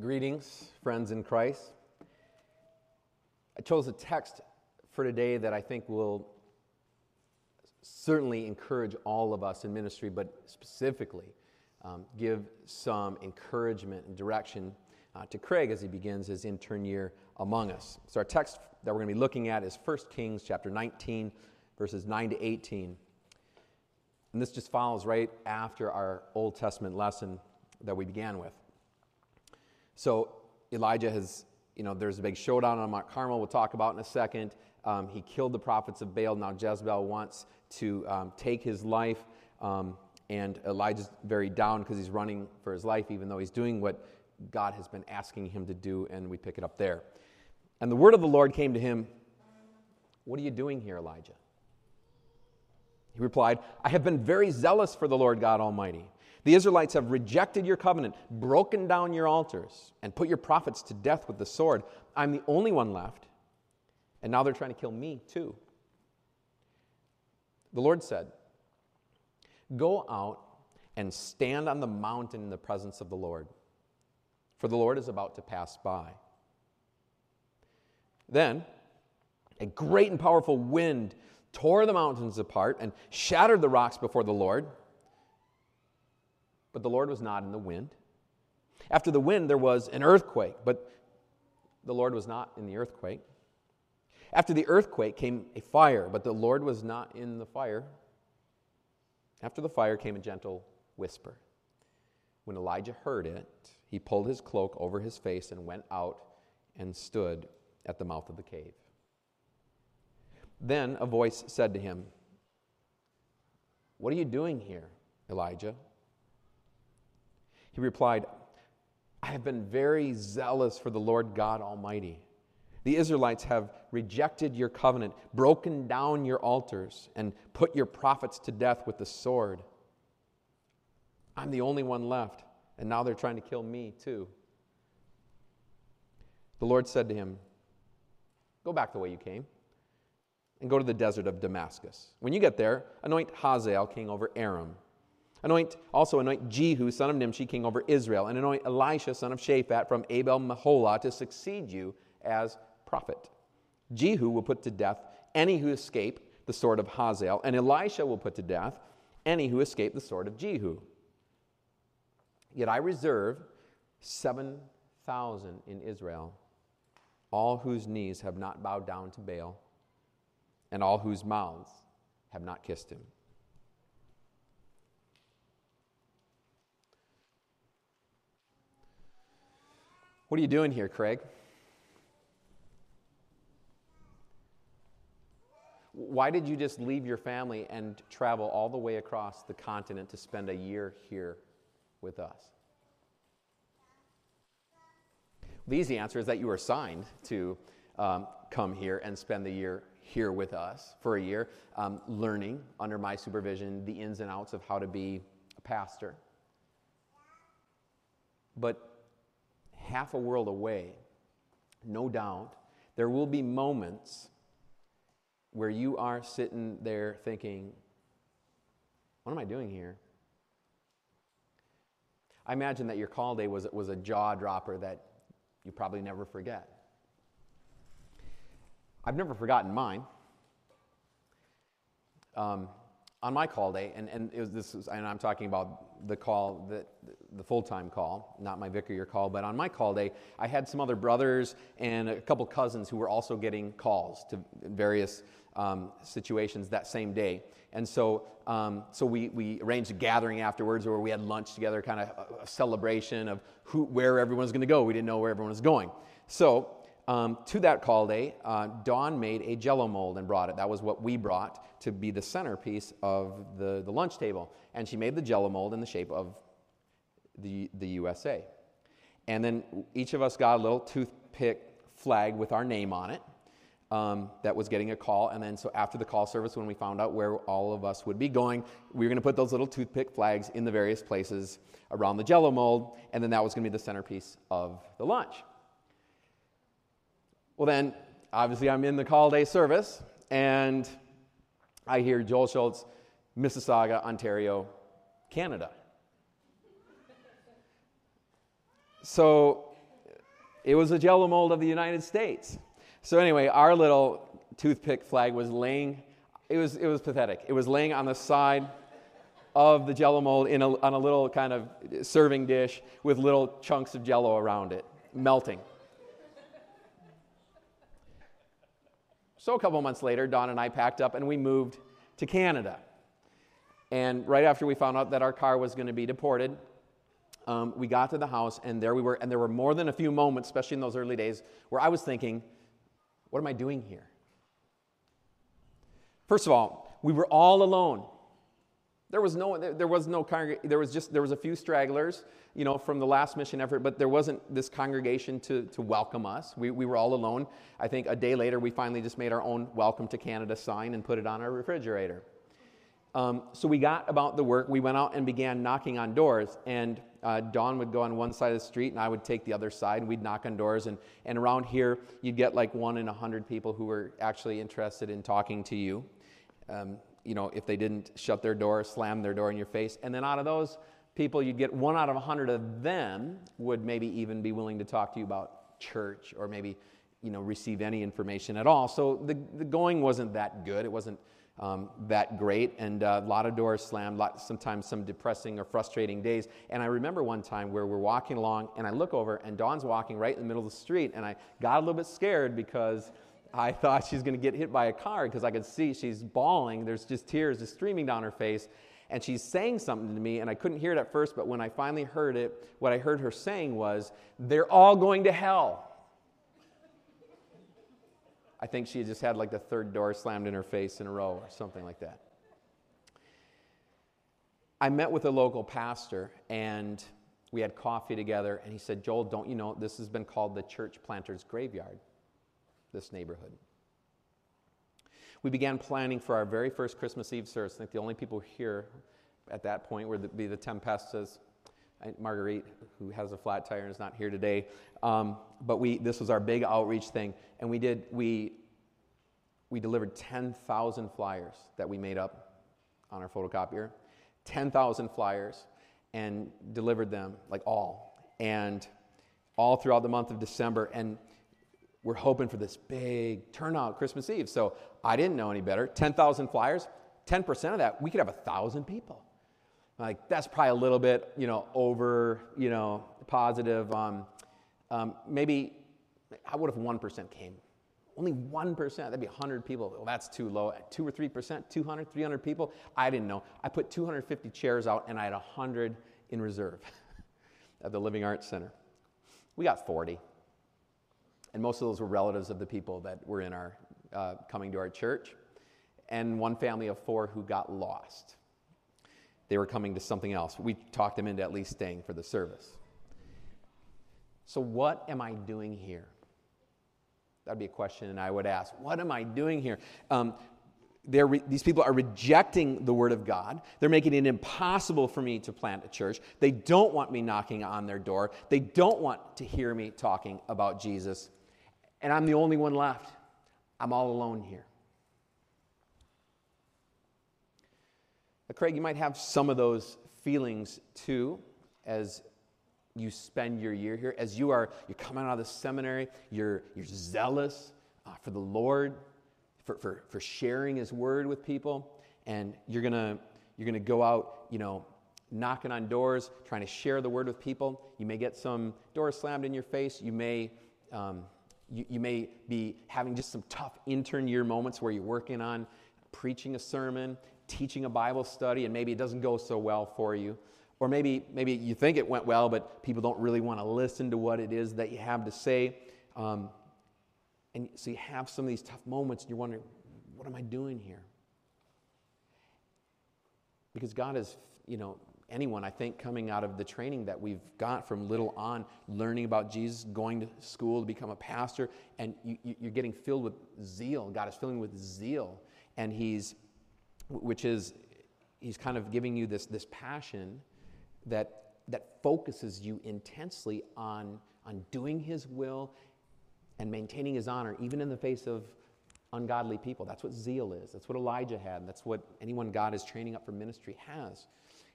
Greetings, friends in Christ. I chose a text for today that I think will certainly encourage all of us in ministry, but specifically um, give some encouragement and direction uh, to Craig as he begins his intern year among us. So, our text that we're going to be looking at is 1 Kings chapter 19, verses 9 to 18. And this just follows right after our Old Testament lesson that we began with. So Elijah has, you know, there's a big showdown on Mount Carmel, we'll talk about in a second. Um, he killed the prophets of Baal. Now Jezebel wants to um, take his life. Um, and Elijah's very down because he's running for his life, even though he's doing what God has been asking him to do. And we pick it up there. And the word of the Lord came to him What are you doing here, Elijah? He replied, I have been very zealous for the Lord God Almighty. The Israelites have rejected your covenant, broken down your altars, and put your prophets to death with the sword. I'm the only one left, and now they're trying to kill me too. The Lord said, Go out and stand on the mountain in the presence of the Lord, for the Lord is about to pass by. Then a great and powerful wind tore the mountains apart and shattered the rocks before the Lord. But the Lord was not in the wind. After the wind, there was an earthquake, but the Lord was not in the earthquake. After the earthquake came a fire, but the Lord was not in the fire. After the fire came a gentle whisper. When Elijah heard it, he pulled his cloak over his face and went out and stood at the mouth of the cave. Then a voice said to him, What are you doing here, Elijah? He replied, I have been very zealous for the Lord God Almighty. The Israelites have rejected your covenant, broken down your altars, and put your prophets to death with the sword. I'm the only one left, and now they're trying to kill me too. The Lord said to him, Go back the way you came and go to the desert of Damascus. When you get there, anoint Hazael king over Aram. Anoint also anoint Jehu son of Nimshi king over Israel, and anoint Elisha son of Shaphat from Abel Meholah to succeed you as prophet. Jehu will put to death any who escape the sword of Hazael, and Elisha will put to death any who escape the sword of Jehu. Yet I reserve 7,000 in Israel, all whose knees have not bowed down to Baal and all whose mouths have not kissed him. What are you doing here, Craig? Why did you just leave your family and travel all the way across the continent to spend a year here with us? The easy answer is that you were assigned to um, come here and spend the year here with us for a year, um, learning under my supervision the ins and outs of how to be a pastor. But half a world away, no doubt, there will be moments where you are sitting there thinking, What am I doing here? I imagine that your call day was, was a jaw dropper that you probably never forget. I've never forgotten mine. Um, on my call day, and, and was, this was, and I'm talking about the call, the, the full time call, not my vicar year call, but on my call day, I had some other brothers and a couple cousins who were also getting calls to various um, situations that same day. And so, um, so we, we arranged a gathering afterwards where we had lunch together, kind of a, a celebration of who, where everyone was going to go. We didn't know where everyone was going. So um, to that call day, uh, Dawn made a jello mold and brought it. That was what we brought to be the centerpiece of the, the lunch table. And she made the jello mold in the shape of the, the USA. And then each of us got a little toothpick flag with our name on it um, that was getting a call. And then, so after the call service, when we found out where all of us would be going, we were going to put those little toothpick flags in the various places around the jello mold. And then that was going to be the centerpiece of the lunch. Well, then, obviously, I'm in the call day service, and I hear Joel Schultz, Mississauga, Ontario, Canada. So It was a jello mold of the United States. So, anyway, our little toothpick flag was laying, it was, it was pathetic. It was laying on the side of the jello mold in a, on a little kind of serving dish with little chunks of jello around it, melting. So, a couple months later, Dawn and I packed up and we moved to Canada. And right after we found out that our car was going to be deported, um, we got to the house and there we were. And there were more than a few moments, especially in those early days, where I was thinking, what am I doing here? First of all, we were all alone. There was no, there was no congregation. There was just, there was a few stragglers, you know, from the last mission effort, but there wasn't this congregation to, to welcome us. We, we were all alone. I think a day later, we finally just made our own welcome to Canada sign and put it on our refrigerator. Um, so we got about the work. We went out and began knocking on doors. And uh, Dawn would go on one side of the street, and I would take the other side. And we'd knock on doors. And, and around here, you'd get like one in a hundred people who were actually interested in talking to you. Um, you know, if they didn't shut their door, slam their door in your face. And then out of those people, you'd get one out of a hundred of them would maybe even be willing to talk to you about church or maybe, you know, receive any information at all. So the, the going wasn't that good. It wasn't um, that great. And uh, a lot of doors slammed, lot, sometimes some depressing or frustrating days. And I remember one time where we're walking along and I look over and Dawn's walking right in the middle of the street. And I got a little bit scared because I thought she's going to get hit by a car because I could see she's bawling. There's just tears just streaming down her face. And she's saying something to me, and I couldn't hear it at first, but when I finally heard it, what I heard her saying was, They're all going to hell. I think she just had like the third door slammed in her face in a row or something like that. I met with a local pastor, and we had coffee together, and he said, Joel, don't you know this has been called the church planter's graveyard? this neighborhood. We began planning for our very first Christmas Eve service. I think the only people here at that point would be the Tempestas. Marguerite, who has a flat tire and is not here today. Um, but we, this was our big outreach thing. And we did, we, we delivered 10,000 flyers that we made up on our photocopier. 10,000 flyers and delivered them, like all. And all throughout the month of December. And we're hoping for this big turnout Christmas Eve. So I didn't know any better. 10,000 flyers, 10% of that, we could have 1,000 people. Like, that's probably a little bit, you know, over, you know, positive. Um, um, maybe, what if 1% came? Only 1%, that'd be 100 people. Well, that's too low. 2 or 3%, 200, 300 people? I didn't know. I put 250 chairs out and I had 100 in reserve at the Living Arts Center. We got 40. And most of those were relatives of the people that were in our, uh, coming to our church. And one family of four who got lost. They were coming to something else. We talked them into at least staying for the service. So, what am I doing here? That'd be a question, I would ask, What am I doing here? Um, re- these people are rejecting the Word of God. They're making it impossible for me to plant a church. They don't want me knocking on their door. They don't want to hear me talking about Jesus and I'm the only one left. I'm all alone here. Craig, you might have some of those feelings too as you spend your year here. As you are, you're coming out of the seminary, you're, you're zealous uh, for the Lord, for, for, for sharing His word with people, and you're to you're gonna go out, you know, knocking on doors, trying to share the word with people. You may get some doors slammed in your face. You may um, you, you may be having just some tough intern year moments where you're working on preaching a sermon, teaching a Bible study, and maybe it doesn't go so well for you. Or maybe, maybe you think it went well, but people don't really want to listen to what it is that you have to say. Um, and so you have some of these tough moments, and you're wondering, what am I doing here? Because God is, you know, anyone, I think, coming out of the training that we've got from little on, learning about Jesus, going to school to become a pastor, and you, are getting filled with zeal. God is filling with zeal, and He's, which is, He's kind of giving you this, this passion that, that focuses you intensely on, on doing His will and maintaining His honor, even in the face of ungodly people. That's what zeal is. That's what Elijah had. That's what anyone God is training up for ministry has.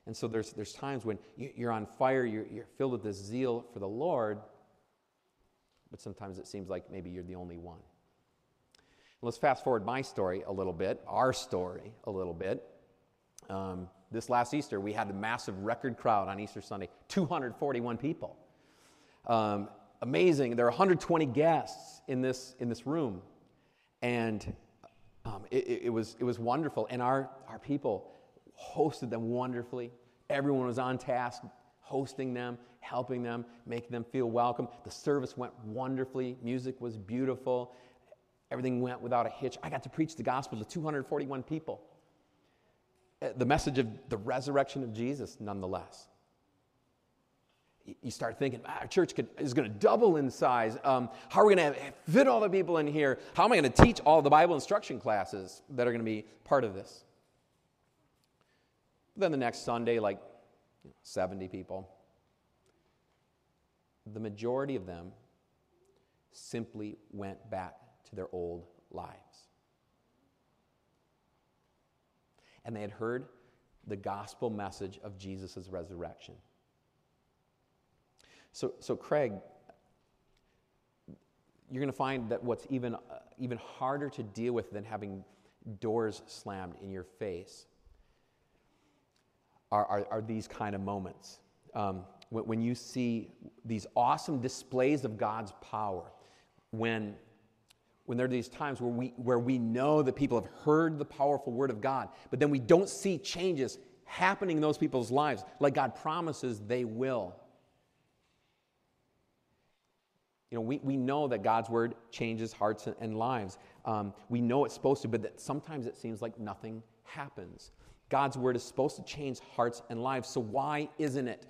And so there's, there's times when you're on fire, you're, you're filled with this zeal for the Lord, but sometimes it seems like maybe you're the only one. Let's fast forward my story a little bit, our story a little bit. Um, this last Easter, we had a massive record crowd on Easter Sunday 241 people. Um, amazing. There are 120 guests in this, in this room. And um, it, it, was, it was wonderful. And our, our people hosted them wonderfully. Everyone was on task, hosting them, helping them, making them feel welcome. The service went wonderfully. Music was beautiful. Everything went without a hitch. I got to preach the gospel to 241 people. Uh, the message of the resurrection of Jesus, nonetheless. You start thinking, ah, our church could, is going to double in size. Um, how are we going to fit all the people in here? How am I going to teach all the Bible instruction classes that are going to be part of this? Then the next Sunday, like 70 people. The majority of them simply went back to their old lives. And they had heard the gospel message of Jesus' resurrection. So, so Craig, you're going to find that what's even, uh, even harder to deal with than having doors slammed in your face are, are, are these kind of moments. Um, when, when you see these awesome displays of God's power, when when there are these times where we, where we know that people have heard the powerful word of God, but then we don't see changes happening in those people's lives like God promises they will. You know, we, we know that God's word changes hearts and, lives. Um, we know it's supposed to, but that sometimes it seems like nothing happens. God's word is supposed to change hearts and lives. So why isn't it?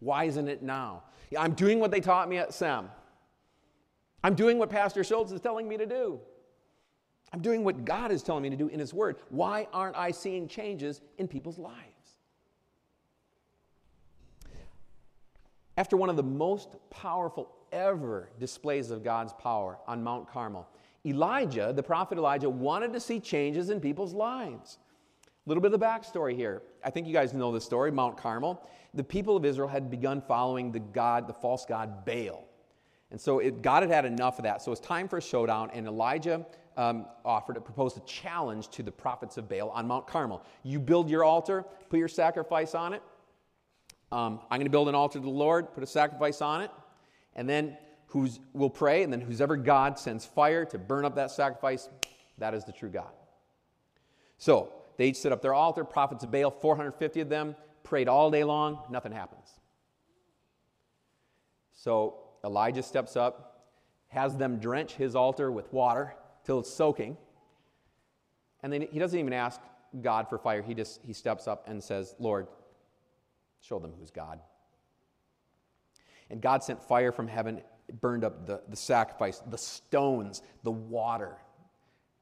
Why isn't it now? Yeah, I'm doing what they taught me at SEM. I'm doing what Pastor Schultz is telling me to do. I'm doing what God is telling me to do in His Word. Why aren't I seeing changes in people's lives? After one of the most powerful ever displays of God's power on Mount Carmel, Elijah, the prophet Elijah, wanted to see changes in people's lives. A little bit of the backstory here. I think you guys know the story, Mount Carmel. The people of Israel had begun following the God, the false god Baal. And so it, God had had enough of that. So it's time for a showdown, and Elijah um, offered, proposed a challenge to the prophets of Baal on Mount Carmel. You build your altar, put your sacrifice on it. Um, I'm going to build an altar to the Lord, put a sacrifice on it, and then who's will pray, and then whoever God sends fire to burn up that sacrifice, that is the true God. So they each set up their altar. Prophets of Baal, 450 of them, prayed all day long. Nothing happens. So Elijah steps up, has them drench his altar with water till it's soaking. And then he doesn't even ask God for fire. He just he steps up and says, "Lord, show them who's God." And God sent fire from heaven, burned up the, the sacrifice, the stones, the water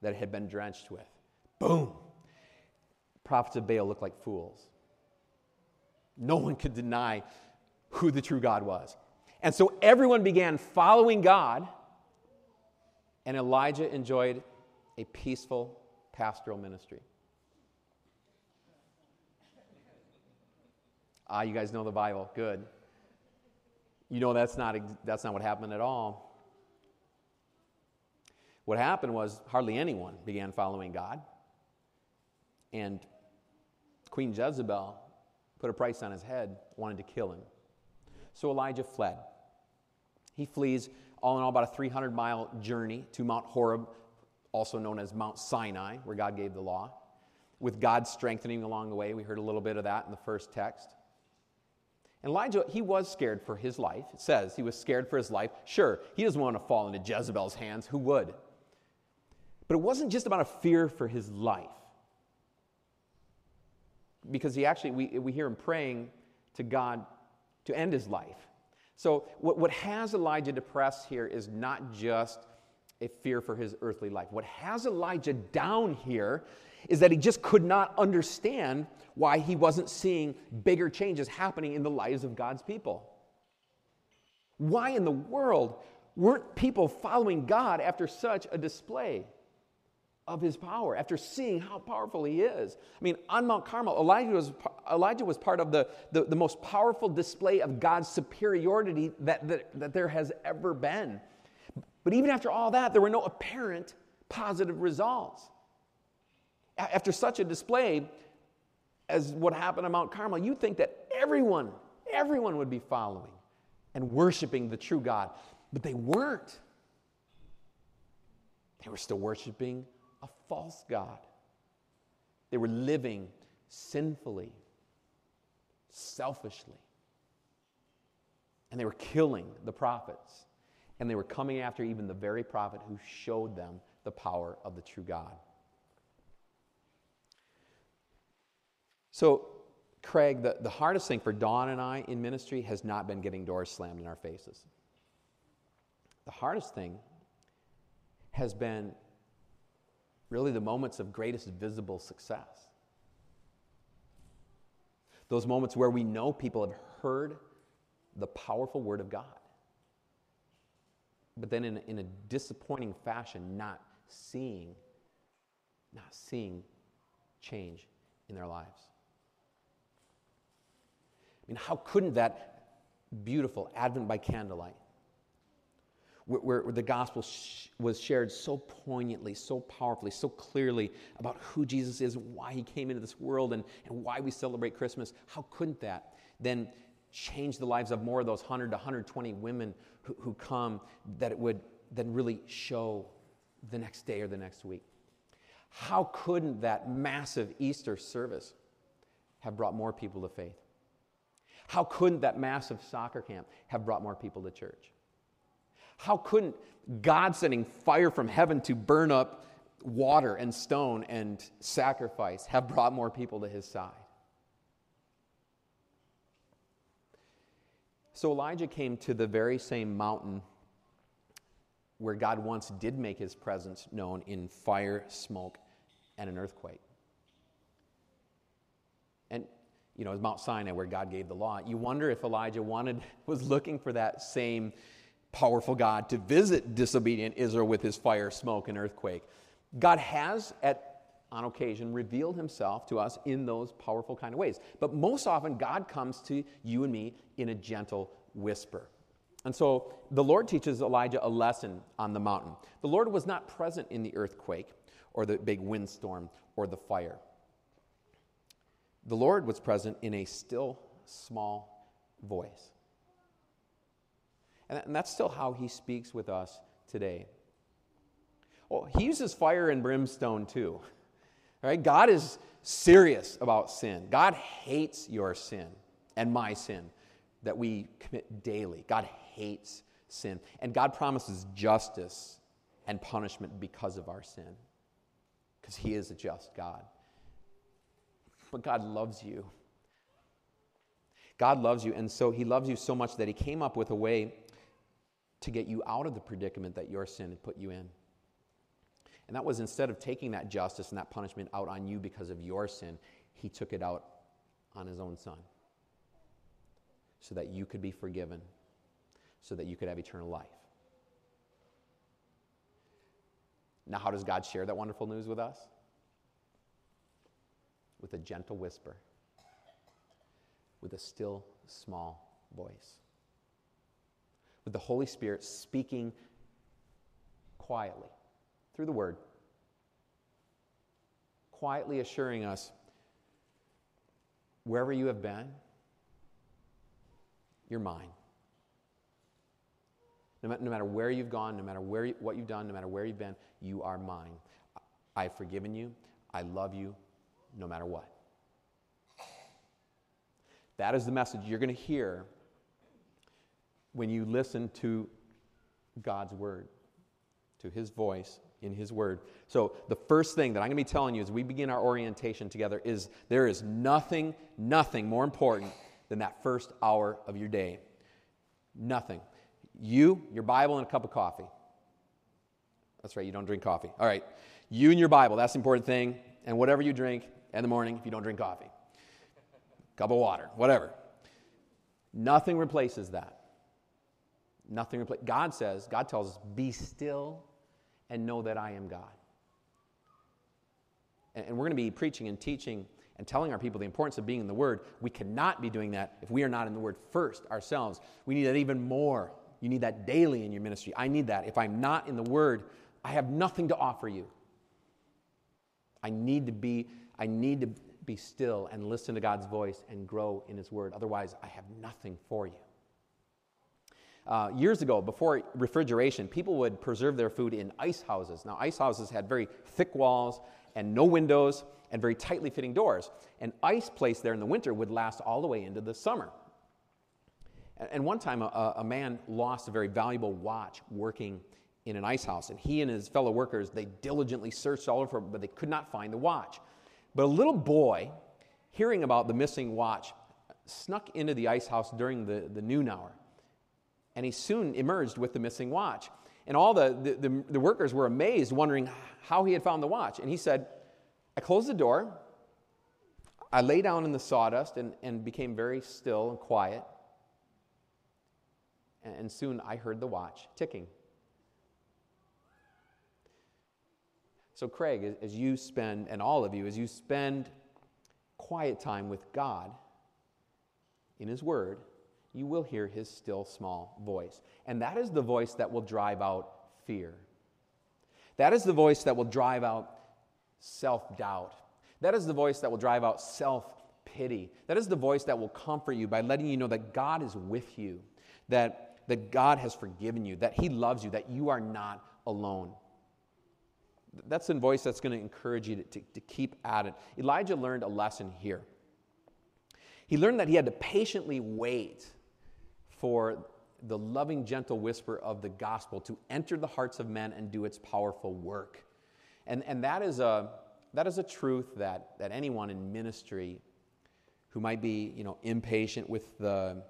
that had been drenched with. Boom. Prophets of Baal looked like fools. No one could deny who the true God was. And so everyone began following God, and Elijah enjoyed a peaceful pastoral ministry. Ah, you guys know the Bible. Good. You know that's not, that's not what happened at all. What happened was hardly anyone began following God. And Queen Jezebel put a price on his head, wanted to kill him. So Elijah fled. He flees, all in all, about a 300 mile journey to Mount Horeb, also known as Mount Sinai, where God gave the law, with God strengthening along the way. We heard a little bit of that in the first text. And Elijah, he was scared for his life. It says he was scared for his life. Sure, he doesn't want to fall into Jezebel's hands. Who would? But it wasn't just about a fear for his life. Because he actually, we, we hear him praying to God to end his life. So, what, what has Elijah depressed here is not just a fear for his earthly life. What has Elijah down here is that he just could not understand why he wasn't seeing bigger changes happening in the lives of God's people. Why in the world weren't people following God after such a display? Of his power after seeing how powerful he is. I mean, on Mount Carmel, Elijah was, Elijah was part of the, the, the most powerful display of God's superiority that, that, that there has ever been. But even after all that, there were no apparent positive results. After such a display as what happened on Mount Carmel, you'd think that everyone, everyone would be following and worshiping the true God. But they weren't. They were still worshiping a false God. They were living sinfully, selfishly. And they were killing the prophets. And they were coming after even the very prophet who showed them the power of the true God. So, Craig, the, the hardest thing for Dawn and I in ministry has not been getting doors slammed in our faces. The hardest thing has been really the moments of greatest visible success. Those moments where we know people have heard the powerful word of God, but then in in a disappointing fashion, not seeing, not seeing change in their lives. I mean, how couldn't that beautiful Advent by candlelight, where, where the gospel sh- was shared so poignantly, so powerfully, so clearly about who Jesus is, why he came into this world, and, and why we celebrate Christmas, how couldn't that then change the lives of more of those 100 to 120 women who, who come that it would then really show the next day or the next week? How couldn't that massive Easter service have brought more people to faith? How couldn't that massive soccer camp have brought more people to church? How couldn't God sending fire from heaven to burn up water and stone and sacrifice have brought more people to his side? So Elijah came to the very same mountain where God once did make his presence known in fire, smoke, and an earthquake. And you know, it's Mount Sinai where God gave the law. You wonder if Elijah wanted was looking for that same powerful God to visit disobedient Israel with his fire, smoke, and earthquake. God has at on occasion revealed himself to us in those powerful kind of ways. But most often God comes to you and me in a gentle whisper. And so the Lord teaches Elijah a lesson on the mountain. The Lord was not present in the earthquake or the big windstorm or the fire. The Lord was present in a still, small voice. And that's still how he speaks with us today. Well, he uses fire and brimstone too. Right? God is serious about sin. God hates your sin and my sin that we commit daily. God hates sin. And God promises justice and punishment because of our sin, because He is a just God. But God loves you. God loves you, and so He loves you so much that He came up with a way to get you out of the predicament that your sin had put you in. And that was instead of taking that justice and that punishment out on you because of your sin, He took it out on His own Son so that you could be forgiven, so that you could have eternal life. Now, how does God share that wonderful news with us? with a gentle whisper, with a still small voice, with the Holy Spirit speaking quietly through the Word, quietly assuring us wherever you have been, you're mine. No, no matter where you've gone, no matter where, what you've done, no matter where you've been, you are mine. I've forgiven you. I love you no matter what. That is the message you're going to hear when you listen to God's word, to his voice in his word. So, the first thing that I'm going to be telling you as we begin our orientation together is there is nothing, nothing more important than that first hour of your day. Nothing. You, your Bible, and a cup of coffee. That's right, you don't drink coffee. All right. You and your Bible, that's the important thing. And whatever you drink, in the morning if you don't drink coffee. Cup of water, whatever. Nothing replaces that. Nothing replaces. God says, God tells us, be still and know that I am God. And, and we're going to be preaching and teaching and telling our people the importance of being in the Word. We cannot be doing that if we are not in the Word first ourselves. We need that even more You need that daily in your ministry. I need that. If I'm not in the Word, I have nothing to offer you. I need to be, I need to be still and listen to God's voice and grow in His Word. Otherwise, I have nothing for you. Uh, years ago, before refrigeration, people would preserve their food in ice houses. Now, ice houses had very thick walls and no windows and very tightly fitting doors. And ice placed there in the winter would last all the way into the summer. And one time, a, a, man lost a very valuable watch working in an ice house. And he and his fellow workers, they diligently searched all over, but they could not find the watch. But a little boy, hearing about the missing watch, snuck into the ice house during the, the noon hour. And he soon emerged with the missing watch. And all the, the, the, the workers were amazed, wondering how he had found the watch. And he said, I closed the door, I lay down in the sawdust and, and became very still and quiet. And soon I heard the watch ticking. So, Craig, as you spend, and all of you, as you spend quiet time with God in His Word, you will hear His still small voice. And that is the voice that will drive out fear. That is the voice that will drive out self doubt. That is the voice that will drive out self pity. That is the voice that will comfort you by letting you know that God is with you, that, that God has forgiven you, that He loves you, that you are not alone. That's a voice that's going to encourage you to, to, to keep at it. Elijah learned a lesson here. He learned that he had to patiently wait for the loving, gentle whisper of the gospel to enter the hearts of men and do its powerful work. And, and that, is a, that is a truth that, that anyone in ministry who might be you know, impatient with the,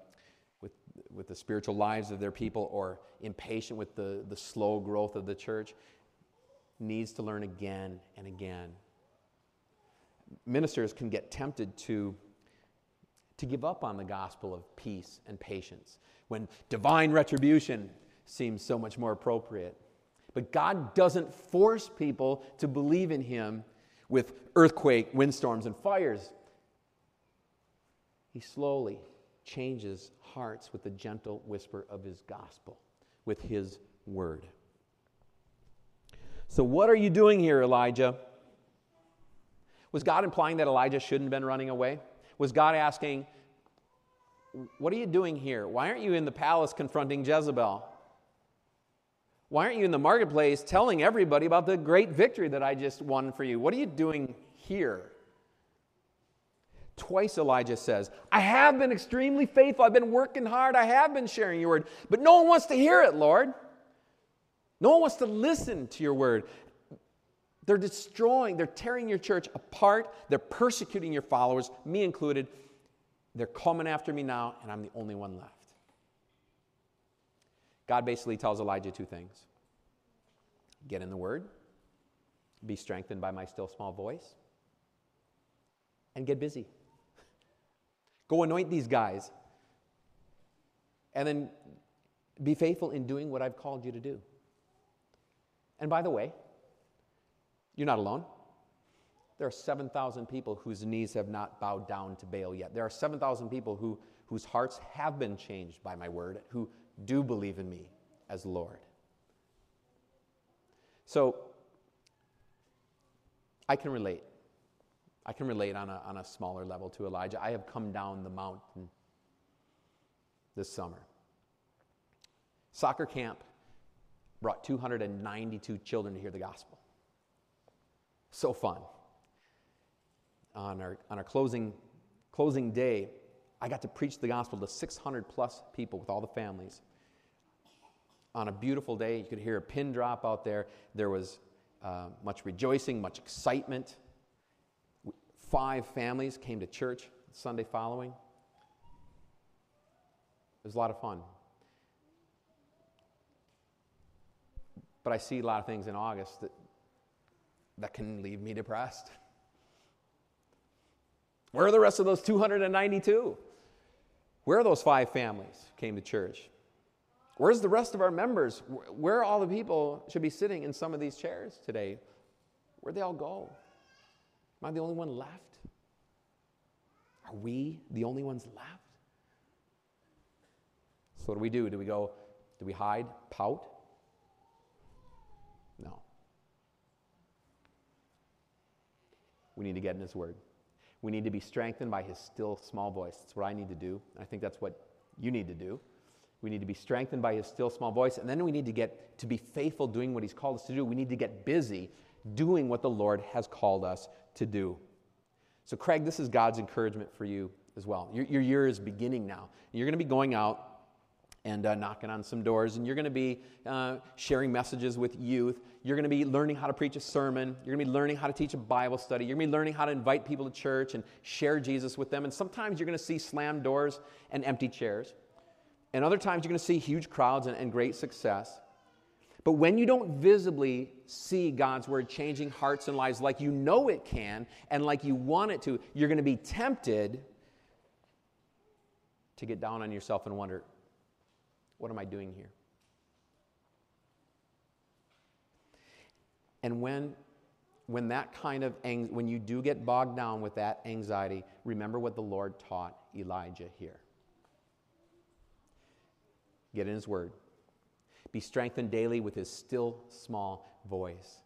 with, with the spiritual lives of their people or impatient with the, the slow growth of the church needs to learn again and again. Ministers can get tempted to, to give up on the gospel of peace and patience when divine retribution seems so much more appropriate. But God doesn't force people to believe in Him with earthquake, windstorms, and fires. He slowly changes hearts with the gentle whisper of His gospel, with His word. So, what are you doing here, Elijah? Was God implying that Elijah shouldn't have been running away? Was God asking, What are you doing here? Why aren't you in the palace confronting Jezebel? Why aren't you in the marketplace telling everybody about the great victory that I just won for you? What are you doing here? Twice Elijah says, I have been extremely faithful. I've been working hard. I have been sharing your word. But no one wants to hear it, Lord. No one wants to listen to your word. They're destroying, they're tearing your church apart. They're persecuting your followers, me included. They're coming after me now, and I'm the only one left. God basically tells Elijah two things get in the Word, be strengthened by my still small voice, and get busy. Go anoint these guys, and then be faithful in doing what I've called you to do. And by the way, you're not alone. There are 7,000 people whose knees have not bowed down to Baal yet. There are 7,000 people who, whose hearts have been changed by my word, who do believe in me as Lord. So, I can relate. I can relate on a, on a smaller level to Elijah. I have come down the mountain this summer. Soccer camp brought 292 children to hear the gospel. So fun. On our, on our closing, closing day, I got to preach the gospel to 600 plus people with all the families. On a beautiful day, you could hear a pin drop out there. There was uh, much rejoicing, much excitement. Five families came to church Sunday following. It was a lot of fun. But I see a lot of things in August that, that can leave me depressed. Where are the rest of those 292? Where are those five families came to church? Where's the rest of our members? Where are all the people should be sitting in some of these chairs today? Where'd they all go? Am I the only one left? Are we the only ones left? So, what do we do? Do we go, Do we hide, pout? No. We need to get in His Word. We need to be strengthened by His still small voice. That's what I need to do. I think that's what you need to do. We need to be strengthened by His still small voice, and then we need to get to be faithful doing what He's called us to do. We need to get busy doing what the Lord has called us to do. So, Craig, this is God's encouragement for you as well. Your, your year is beginning now. You're going to be going out and uh, knocking on some doors, and you're going to be uh, sharing messages with youth. You're going to be learning how to preach a sermon. You're going to be learning how to teach a Bible study. You're going to be learning how to invite people to church and share Jesus with them. And sometimes you're going to see slammed doors and empty chairs. And other times you're going to see huge crowds and, and great success. But when you don't visibly see God's word changing hearts and lives like you know it can and like you want it to, you're going to be tempted to get down on yourself and wonder, what am I doing here? And when when that kind of when you do get bogged down with that anxiety, remember what the Lord taught Elijah here. Get in his word. Be strengthened daily with his still small voice.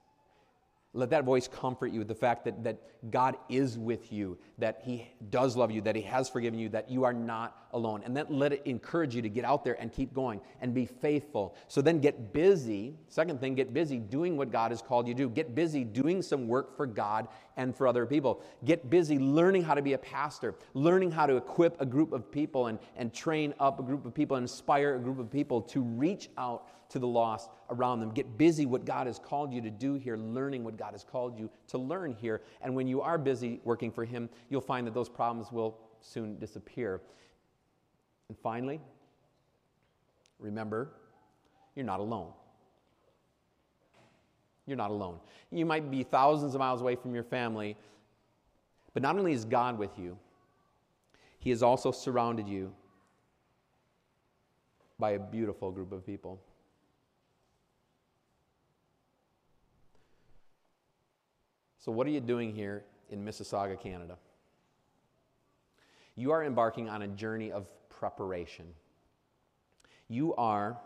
Let that voice comfort you, with the fact that, that God is with you, that He does love you, that He has forgiven you, that you are not alone. And then let it encourage you to get out there and keep going and be faithful. So then get busy. Second thing, get busy doing what God has called you to do. Get busy doing some work for God and for other people. Get busy learning how to be a pastor, learning how to equip a group of people and, and train up a group of people, inspire a group of people to reach out to the lost around them. Get busy what God has called you to do here, learning what God has called you to learn here. And when you are busy working for Him, you'll find that those problems will soon disappear. And finally, remember, you're not alone. You're not alone. You might be thousands of miles away from your family, but not only is God with you, He has also surrounded you by a beautiful group of people. So, what are you doing here in Mississauga, Canada? You are embarking on a journey of preparation. You are,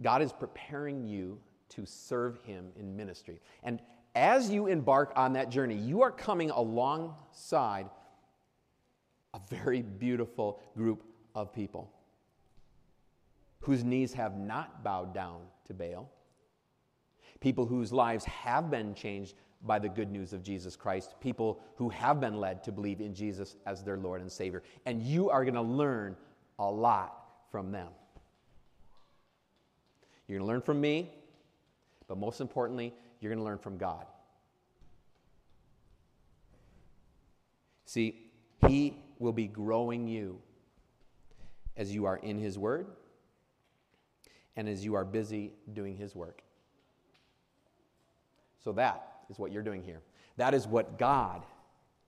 God is preparing you to serve Him in ministry. And as you embark on that journey, you are coming alongside a very beautiful group of people whose knees have not bowed down to Baal, people whose lives have been changed by the good news of Jesus Christ, people who have been led to believe in Jesus as their Lord and Savior. And you are going to learn a lot from them. You're going to learn from me, but most importantly, you're going to learn from God. See, He will be growing you as you are in His Word and as you are busy doing His work. So that is what you're doing here. That is what God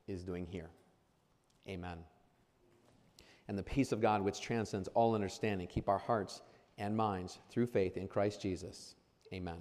is doing here. Amen. And the peace of God, which transcends all understanding, keep our hearts and minds through faith in Christ Jesus. Amen.